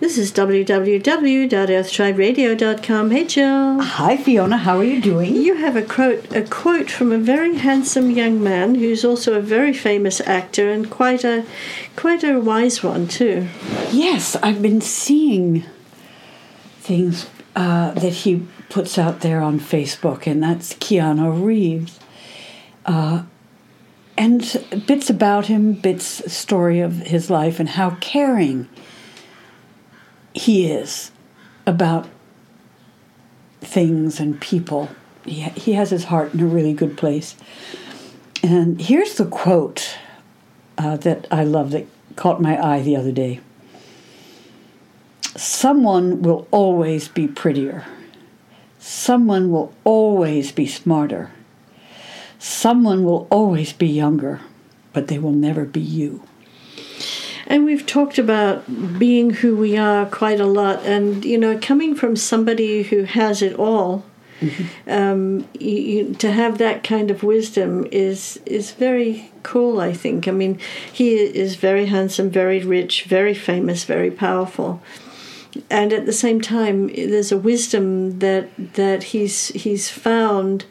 This is www.earthtriberadio.com. Hey, Jill. Hi, Fiona. How are you doing? You have a quote, a quote from a very handsome young man who's also a very famous actor and quite a, quite a wise one too. Yes, I've been seeing things uh, that he puts out there on Facebook, and that's Keanu Reeves. Uh, and bits about him, bits story of his life, and how caring he is about things and people. He, he has his heart in a really good place. And here's the quote uh, that I love that caught my eye the other day Someone will always be prettier. Someone will always be smarter. Someone will always be younger, but they will never be you. And we've talked about being who we are quite a lot. And, you know, coming from somebody who has it all, mm-hmm. um, you, you, to have that kind of wisdom is, is very cool, I think. I mean, he is very handsome, very rich, very famous, very powerful. And at the same time, there's a wisdom that that he's he's found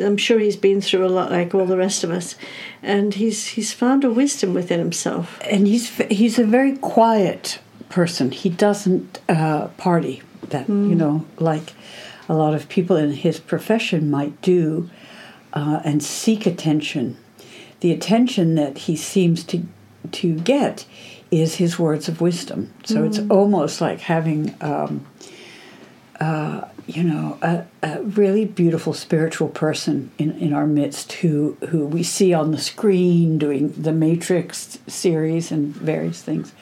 I'm sure he's been through a lot, like all the rest of us, and he's he's found a wisdom within himself. And he's he's a very quiet person. He doesn't uh, party that mm. you know like a lot of people in his profession might do, uh, and seek attention. The attention that he seems to to get is his words of wisdom. So mm. it's almost like having. Um, uh, you know, a, a, really beautiful spiritual person in, in our midst who, who we see on the screen doing the Matrix series and various things.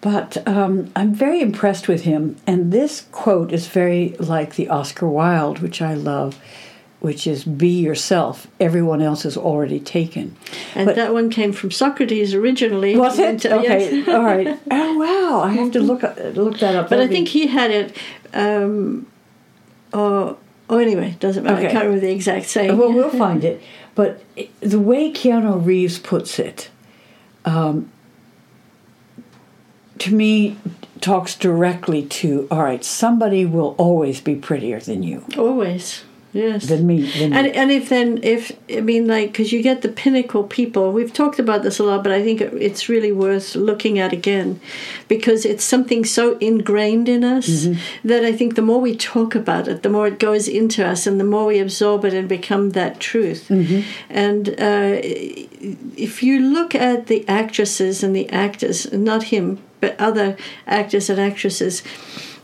But um, I'm very impressed with him. And this quote is very like the Oscar Wilde, which I love, which is be yourself. Everyone else is already taken. And but, that one came from Socrates originally. Was it? okay. Yes. All right. Oh, wow. I have to look, look that up. But That'd I think be... he had it um, oh, oh, anyway, doesn't matter. Okay. I can't remember the exact saying. Well, we'll find it. But the way Keanu Reeves puts it, um, to me, talks directly to all right, somebody will always be prettier than you. Always. Yes. Than me. Than and, and if then, if, I mean, like, because you get the pinnacle people, we've talked about this a lot, but I think it's really worth looking at again because it's something so ingrained in us mm-hmm. that I think the more we talk about it, the more it goes into us and the more we absorb it and become that truth. Mm-hmm. And uh, if you look at the actresses and the actors, not him, but other actors and actresses,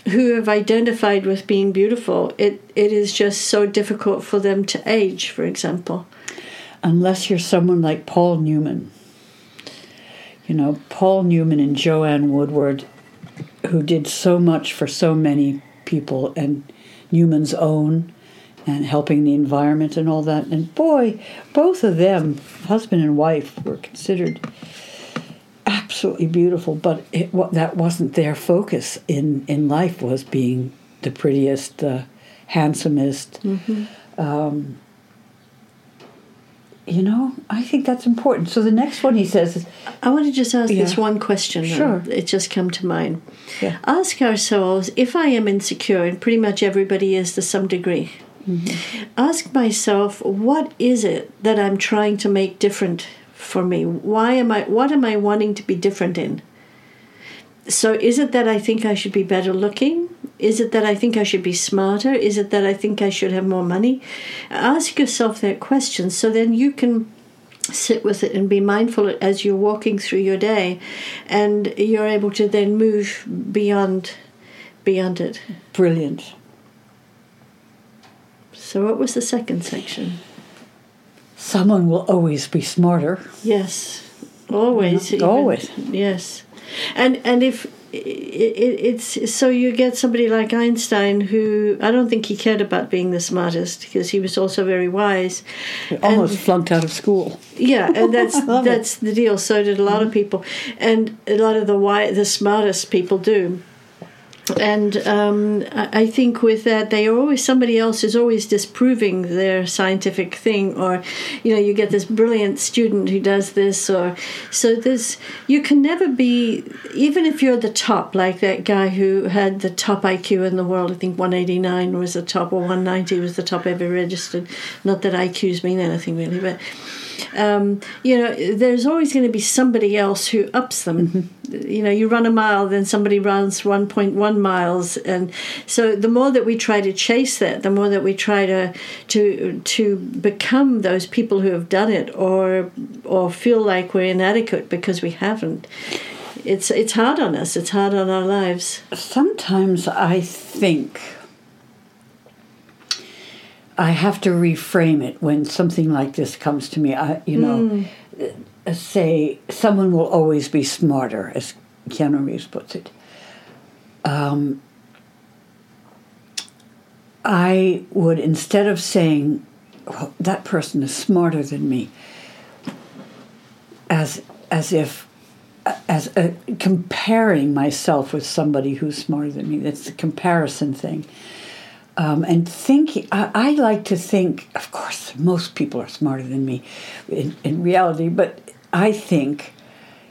who have identified with being beautiful, it, it is just so difficult for them to age, for example. Unless you're someone like Paul Newman. You know, Paul Newman and Joanne Woodward, who did so much for so many people, and Newman's Own, and helping the environment and all that. And boy, both of them, husband and wife, were considered absolutely beautiful, but it, what, that wasn't their focus in, in life was being the prettiest, the handsomest. Mm-hmm. Um, you know, I think that's important. So the next one he says is, I want to just ask yeah. this one question. Sure, it just come to mind. Yeah. Ask ourselves if I am insecure, and pretty much everybody is to some degree. Mm-hmm. Ask myself, what is it that I'm trying to make different for me? Why am I what am I wanting to be different in? So is it that I think I should be better looking? Is it that I think I should be smarter? Is it that I think I should have more money? Ask yourself that question so then you can sit with it and be mindful as you're walking through your day and you're able to then move beyond beyond it. Brilliant. So what was the second section? Someone will always be smarter. Yes, always. Even, always. Yes, and and if it, it's so you get somebody like Einstein who I don't think he cared about being the smartest because he was also very wise. He almost and, flunked out of school. Yeah, and that's that's it. the deal. So did a lot mm-hmm. of people, and a lot of the why the smartest people do. And um, I think with that, they are always somebody else is always disproving their scientific thing, or you know, you get this brilliant student who does this, or so this you can never be, even if you're the top, like that guy who had the top IQ in the world. I think 189 was the top, or 190 was the top ever registered. Not that IQs mean anything really, but um, you know, there's always going to be somebody else who ups them. Mm-hmm. You know, you run a mile, then somebody runs 1.1 miles, and so the more that we try to chase that, the more that we try to to to become those people who have done it, or or feel like we're inadequate because we haven't. It's it's hard on us. It's hard on our lives. Sometimes I think I have to reframe it when something like this comes to me. I, you know, mm. say someone will always be smarter, as Keanu Reeves puts it. Um, I would instead of saying well, that person is smarter than me, as as if as a, comparing myself with somebody who's smarter than me. That's the comparison thing. Um, and thinking, I, I, like to think, of course, most people are smarter than me in, in reality, but I think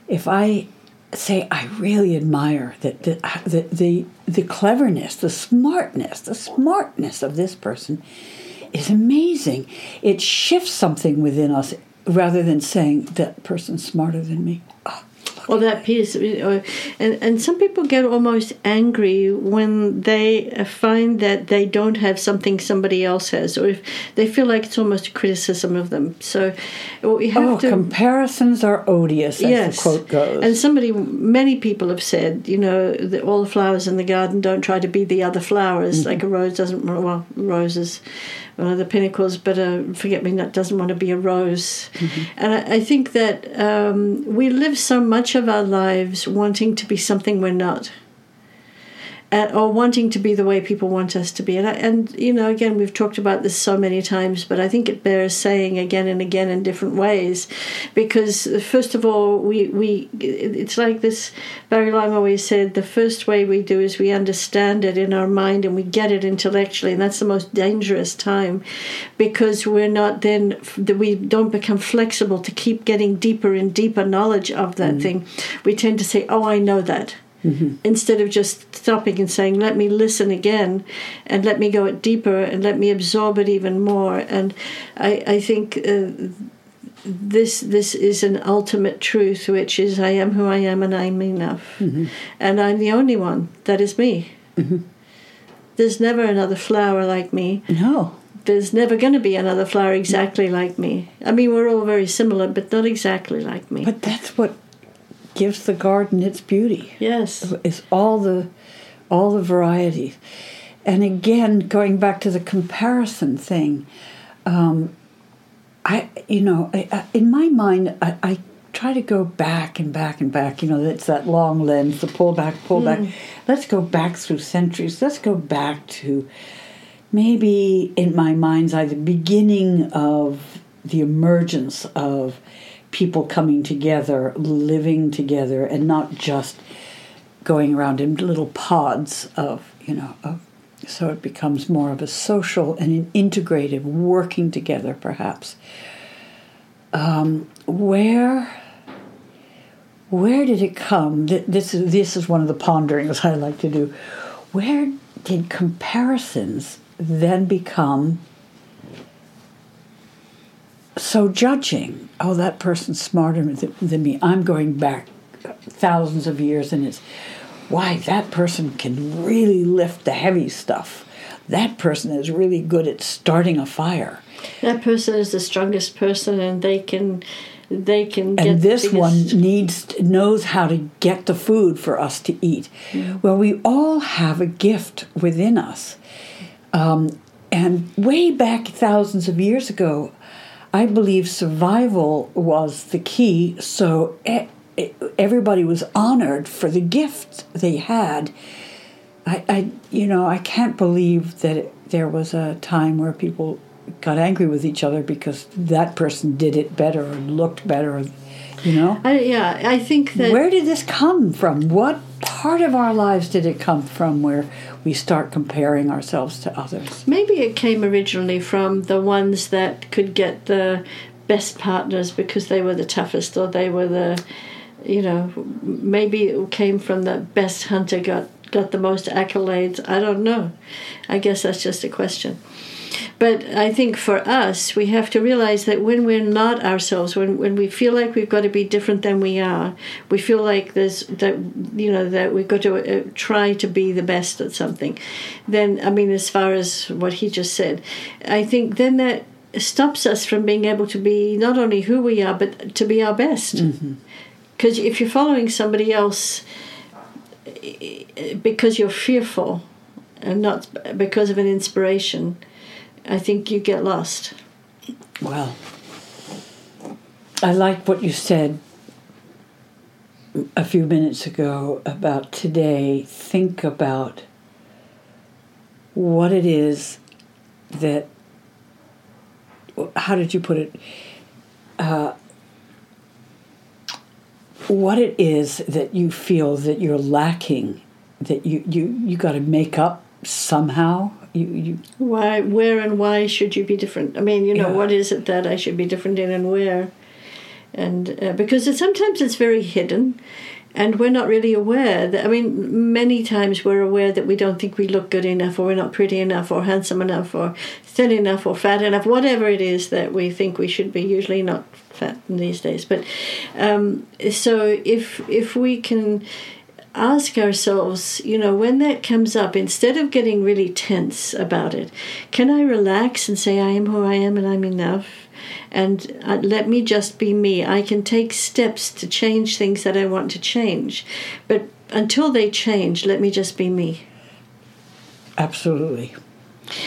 if I say I really admire that the, the, the, the cleverness, the smartness, the smartness of this person is amazing. It shifts something within us rather than saying that person's smarter than me. Oh, or that piece. Or, uh, and, and some people get almost angry when they uh, find that they don't have something somebody else has, or if they feel like it's almost a criticism of them. So uh, we have oh, to. comparisons are odious, as yes. the quote goes. And somebody, many people have said, you know, that all the flowers in the garden don't try to be the other flowers. Mm-hmm. Like a rose doesn't, well, roses one of the pinnacles, but a forget me not doesn't want to be a rose. Mm-hmm. And I, I, think that um, we live so much of our lives wanting to be something we're not or wanting to be the way people want us to be. And, and, you know, again, we've talked about this so many times, but I think it bears saying again and again in different ways. Because, first of all, we, we it's like this Barry Long always said the first way we do is we understand it in our mind and we get it intellectually. And that's the most dangerous time because we're not then, we don't become flexible to keep getting deeper and deeper knowledge of that mm. thing. We tend to say, oh, I know that. Mm-hmm. Instead of just stopping and saying, let me listen again and let me go it deeper and let me absorb it even more. And I, I think uh, this this is an ultimate truth, which is I am who I am and I'm enough. Mm-hmm. And I'm the only one. That is me. Mm-hmm. There's never another flower like me. No. There's never going to be another flower exactly like me. I mean, we're all very similar, but not exactly like me. But that's what gives the garden its beauty. Yes, it's all the all the varieties. And again, going back to the comparison thing, um, I you know I, in my mind I, I, try to go back and back and back. You know, it's that long lens, the pull back, pull back. Hmm. Let's go back through centuries. Let's go back to maybe in my mind's eye the beginning of the emergence of people coming together, living together, and not just going around in little pods of, you know, of, so it becomes more of a social and an integrative working together, perhaps. Um, where where did it come? This is this is one of the ponderings I like to do. Where did comparisons then become so judging? oh, that person's smarter than me. I'm going back thousands of years, and it's why that person can really lift the heavy stuff. That person is really good at starting a fire. That person is the strongest person, and they can they can and this one needs knows how to get the food for us to eat mm-hmm. well we all have a gift within us um, and way back thousands of years ago I believe survival was the key, so everybody was honored for the gift they had. I, I you know, I can't believe that it, there was a time where people got angry with each other because that person did it better or looked better, you know. I, yeah, I think that. Where did this come from? What part of our lives did it come from where we start comparing ourselves to others? Maybe it came originally from the ones that could get the best partners because they were the toughest or they were the, you know, maybe it came from the best hunter got got the most accolades. I don't know. I guess that's just a question. But I think for us, we have to realize that when we're not ourselves, when, when we feel like we've got to be different than we are, we feel like there's that you know that we've got to uh, try to be the best at something. Then I mean, as far as what he just said, I think then that stops us from being able to be not only who we are, but to be our best. Mm-hmm. Because if you're following somebody else eh, eh, because you're fearful and not because of an inspiration, I think you get lost. Well, I like what you said a few minutes ago about today. Think about what it is that, how did you put it? Uh, what it is that you feel that you're lacking, that you, you, you got to make up somehow. You, you Why, where, and why should you be different? I mean, you know, Yeah. what is it that I should be different in, and where? And uh, because it, sometimes it's very hidden, and we're not really aware that. I mean, many times we're aware that we don't think we look good enough, or we're not pretty enough, or handsome enough, or thin enough, or fat enough. Whatever it is that we think we should be. Usually not fat these days, but um, so if if we can ask ourselves, you know, when that comes up, instead of getting really tense about it, can I relax and say, I am who I am and I'm enough? And uh, let me just be me. I can take steps to change things that I want to change. But until they change, let me just be me. absolutely.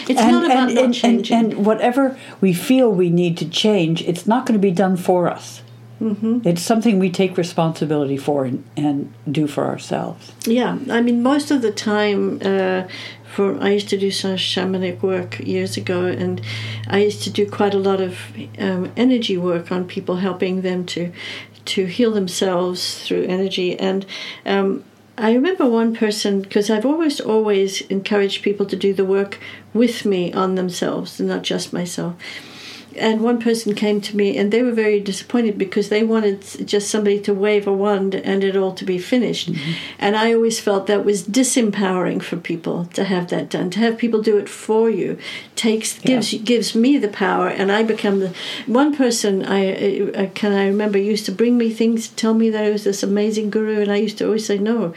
It's not about not and, changing. and, and whatever we feel we need to change, it's not going to be done for us. Mm-hmm. It's something we take responsibility for and, and do for ourselves. Yeah, I mean, most of the time, uh, for I used to do some shamanic work years ago, and I used to do quite a lot of um, energy work on people, helping them to to heal themselves through energy. And um, I remember one person because I've always always encouraged people to do the work with me on themselves, and not just myself and one person came to me and they were very disappointed because they wanted just somebody to wave a wand and it all to be finished. Mm-hmm. And i always felt that was disempowering for people to have that done. To have people do it for you takes gives gives me the power and i become the one person i, I can i remember used to bring me things tell me that I was this amazing guru and i used to always say no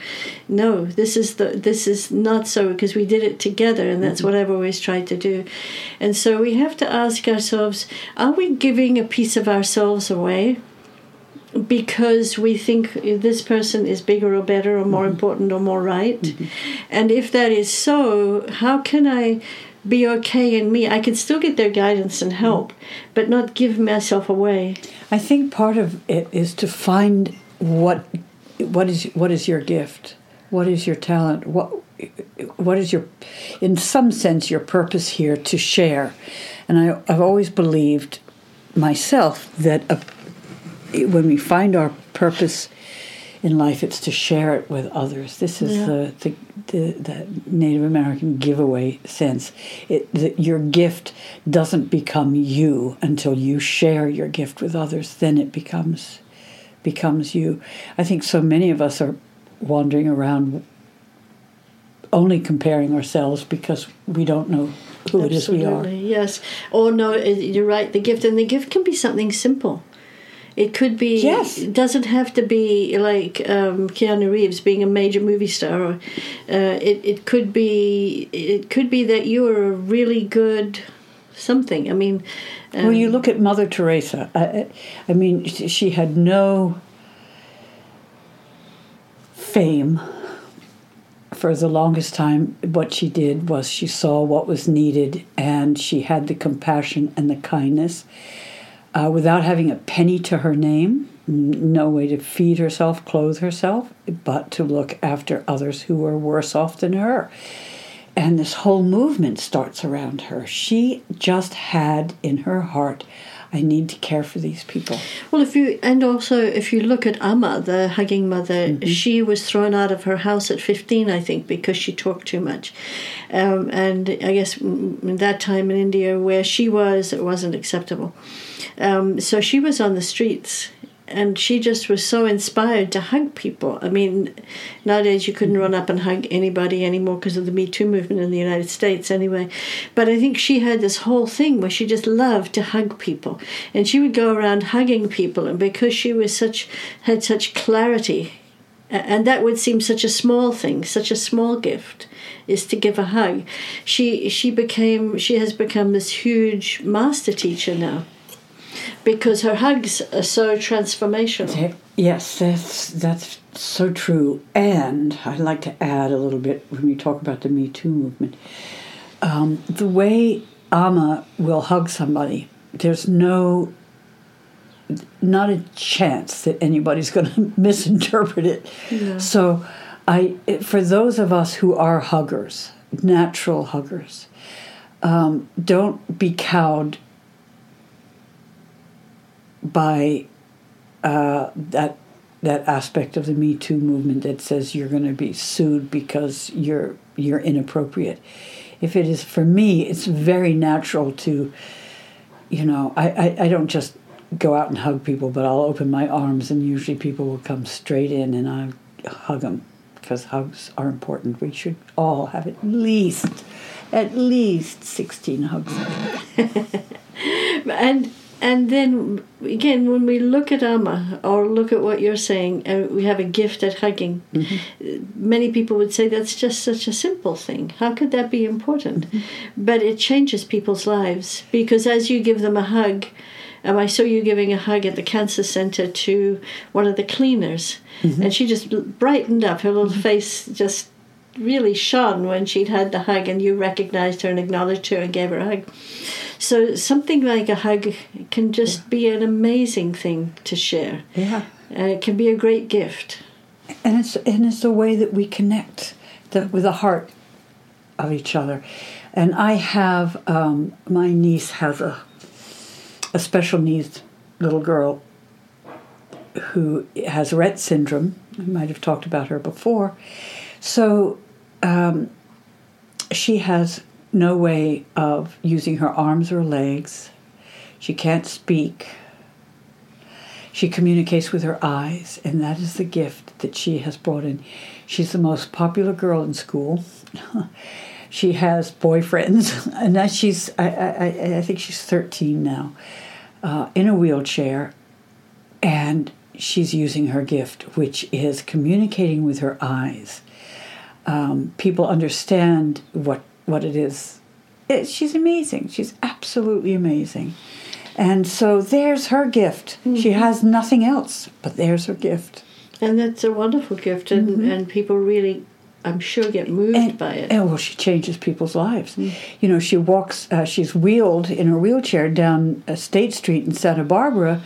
no this is the this is not so because we did it together and that's mm-hmm. what i've always tried to do. And so we have to ask ourselves are we giving a piece of ourselves away because we think this person is bigger or better or more mm-hmm. important or more right? Mm-hmm. And if that is so, how can I be okay in me? I can still get their guidance and help, mm-hmm. but not give myself away. I think part of it is to find what what is what is your gift, what is your talent, what what is your, in some sense, your purpose here to share. And I, I've always believed myself that a, when we find our purpose in life, it's to share it with others. This is Yeah. the, the, the, the Native American giveaway sense. It, that your gift doesn't become you until you share your gift with others. Then it becomes becomes you. I think so many of us are wandering around only comparing ourselves because we don't know who it is we are. Absolutely, yes. Or no, you're right. The gift, and the gift can be something simple. It could be. Yes. It doesn't have to be like um, Keanu Reeves being a major movie star. Or, uh, it it could be. It could be that you are a really good something. I mean. Um, When you look at Mother Teresa, I, I- mean, she had no fame for the longest time. What she did was she saw what was needed and she had the compassion and the kindness uh, without having a penny to her name, no way to feed herself, clothe herself, but to look after others who were worse off than her. And this whole movement starts around her. She just had in her heart I need to care for these people. Well, if you and also if you look at Amma, the hugging mother, mm-hmm. she was thrown out of her house at fifteen, I think, because she talked too much. Um, and I guess in that time in India, where she was, it wasn't acceptable. Um, so she was on the streets and she just was so inspired to hug people. I mean, nowadays you couldn't run up and hug anybody anymore because of the Me Too movement in the United States, anyway. But I think she had this whole thing where she just loved to hug people, and she would go around hugging people, and because she was such had such clarity, and that would seem such a small thing, such a small gift is to give a hug. She she became she has become this huge master teacher now because her hugs are so transformational. Yes, that's that's so true. And I'd like to add a little bit when we talk about the Me Too movement. Um, the way Amma will hug somebody, there's no not a chance that anybody's going to misinterpret it. Yeah. So, I for those of us who are huggers, natural huggers, um, don't be cowed by uh, that that aspect of the Me Too movement that says you're going to be sued because you're you're inappropriate. If it is for me, it's very natural to, you know, I, I, I don't just go out and hug people, but I'll open my arms and usually people will come straight in and I hug them because hugs are important. We should all have at least at least 16 hugs. and and then again, when we look at Amma or look at what you're saying, uh, we have a gift at hugging. Mm-hmm. Many people would say that's just such a simple thing. How could that be important? Mm-hmm. But it changes people's lives because as you give them a hug, um, I saw you giving a hug at the cancer center to one of the cleaners, mm-hmm. and she just brightened up. Her little mm-hmm. face just really shone when she'd had the hug, and you recognized her and acknowledged her and gave her a hug. So something like a hug can just yeah. be an amazing thing to share. Yeah. And it can be a great gift. And it's and it's a way that we connect the, with the heart of each other. And I have um, my niece has a a special needs little girl who has Rett syndrome. I might have talked about her before. So um, she has no way of using her arms or legs. She can't speak. She communicates with her eyes, and that is the gift that she has brought in. She's the most popular girl in school. she has boyfriends, and that she's I, I, I think she's 13 now, uh, in a wheelchair, and she's using her gift, which is communicating with her eyes. Um, people understand what what it is. It, she's amazing. She's absolutely amazing. And so there's her gift. Mm-hmm. She has nothing else, but there's her gift. And that's a wonderful gift, and, mm-hmm. and people really, I'm sure, get moved and, by it. And well, she changes people's lives. Mm. You know, she walks, uh, she's wheeled in her wheelchair down State Street in Santa Barbara,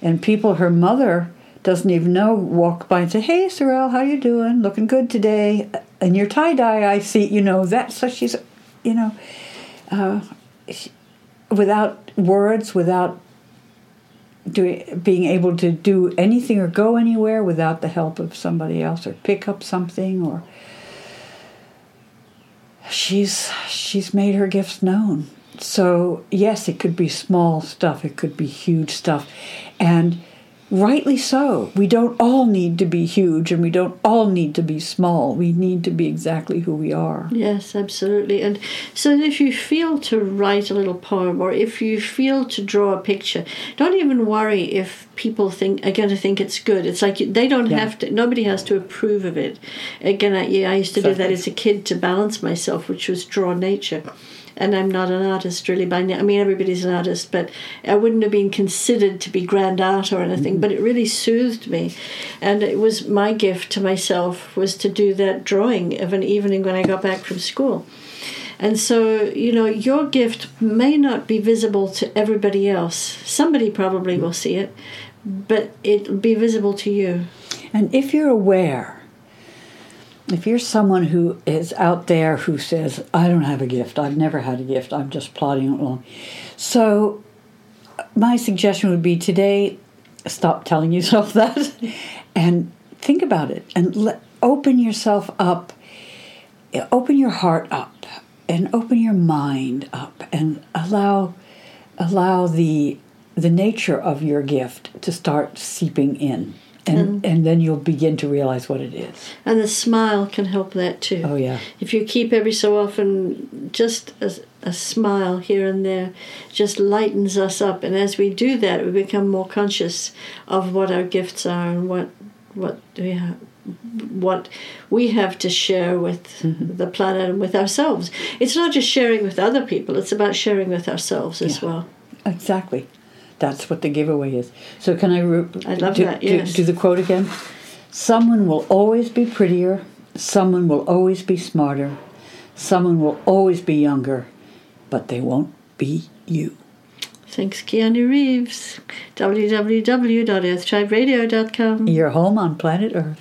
and people, her mother doesn't even know, walk by and say, "Hey, Sorrel, how you doing? Looking good today." And your tie dye, I see. You know that. So she's, you know, uh, she, without words, without doing, being able to do anything or go anywhere without the help of somebody else or pick up something or. She's she's made her gifts known. So yes, it could be small stuff. It could be huge stuff, and rightly so. We don't all need to be huge and we don't all need to be small. We need to be exactly who we are. Yes, absolutely. And so if you feel to write a little poem or if you feel to draw a picture, don't even worry if people think are going to think it's good. It's like they don't yeah. have to, nobody has to approve of it. Again, I, I used to do that as a kid to balance myself, which was draw nature and I'm not an artist really by now. I mean, everybody's an artist, but I wouldn't have been considered to be grand art or anything. Mm-hmm. But it really soothed me, and it was my gift to myself was to do that drawing of an evening when I got back from school. And so, you know, your gift may not be visible to everybody else. Somebody probably will see it, but it'll be visible to you. And if you're aware if you're someone who is out there who says, I don't have a gift, I've never had a gift, I'm just plodding along. So my suggestion would be today stop telling yourself that and think about it and let, open yourself up. Open your heart up and open your mind up and allow allow the the nature of your gift to start seeping in and mm-hmm. and then you'll begin to realize what it is And the smile can help that too. oh yeah If you keep every so often just a, a smile here and there, just lightens us up. And as we do that, we become more conscious of what our gifts are and what what we have, what we have to share with mm-hmm. the planet and with ourselves. It's not just sharing with other people; it's about sharing with ourselves as well. exactly that's what the giveaway is so can i re- I love do, that, yes. do the quote again someone will always be prettier someone will always be smarter someone will always be younger but they won't be you Thanks, Keanu Reeves. www.earthtriberadio.com. You're home on planet Earth.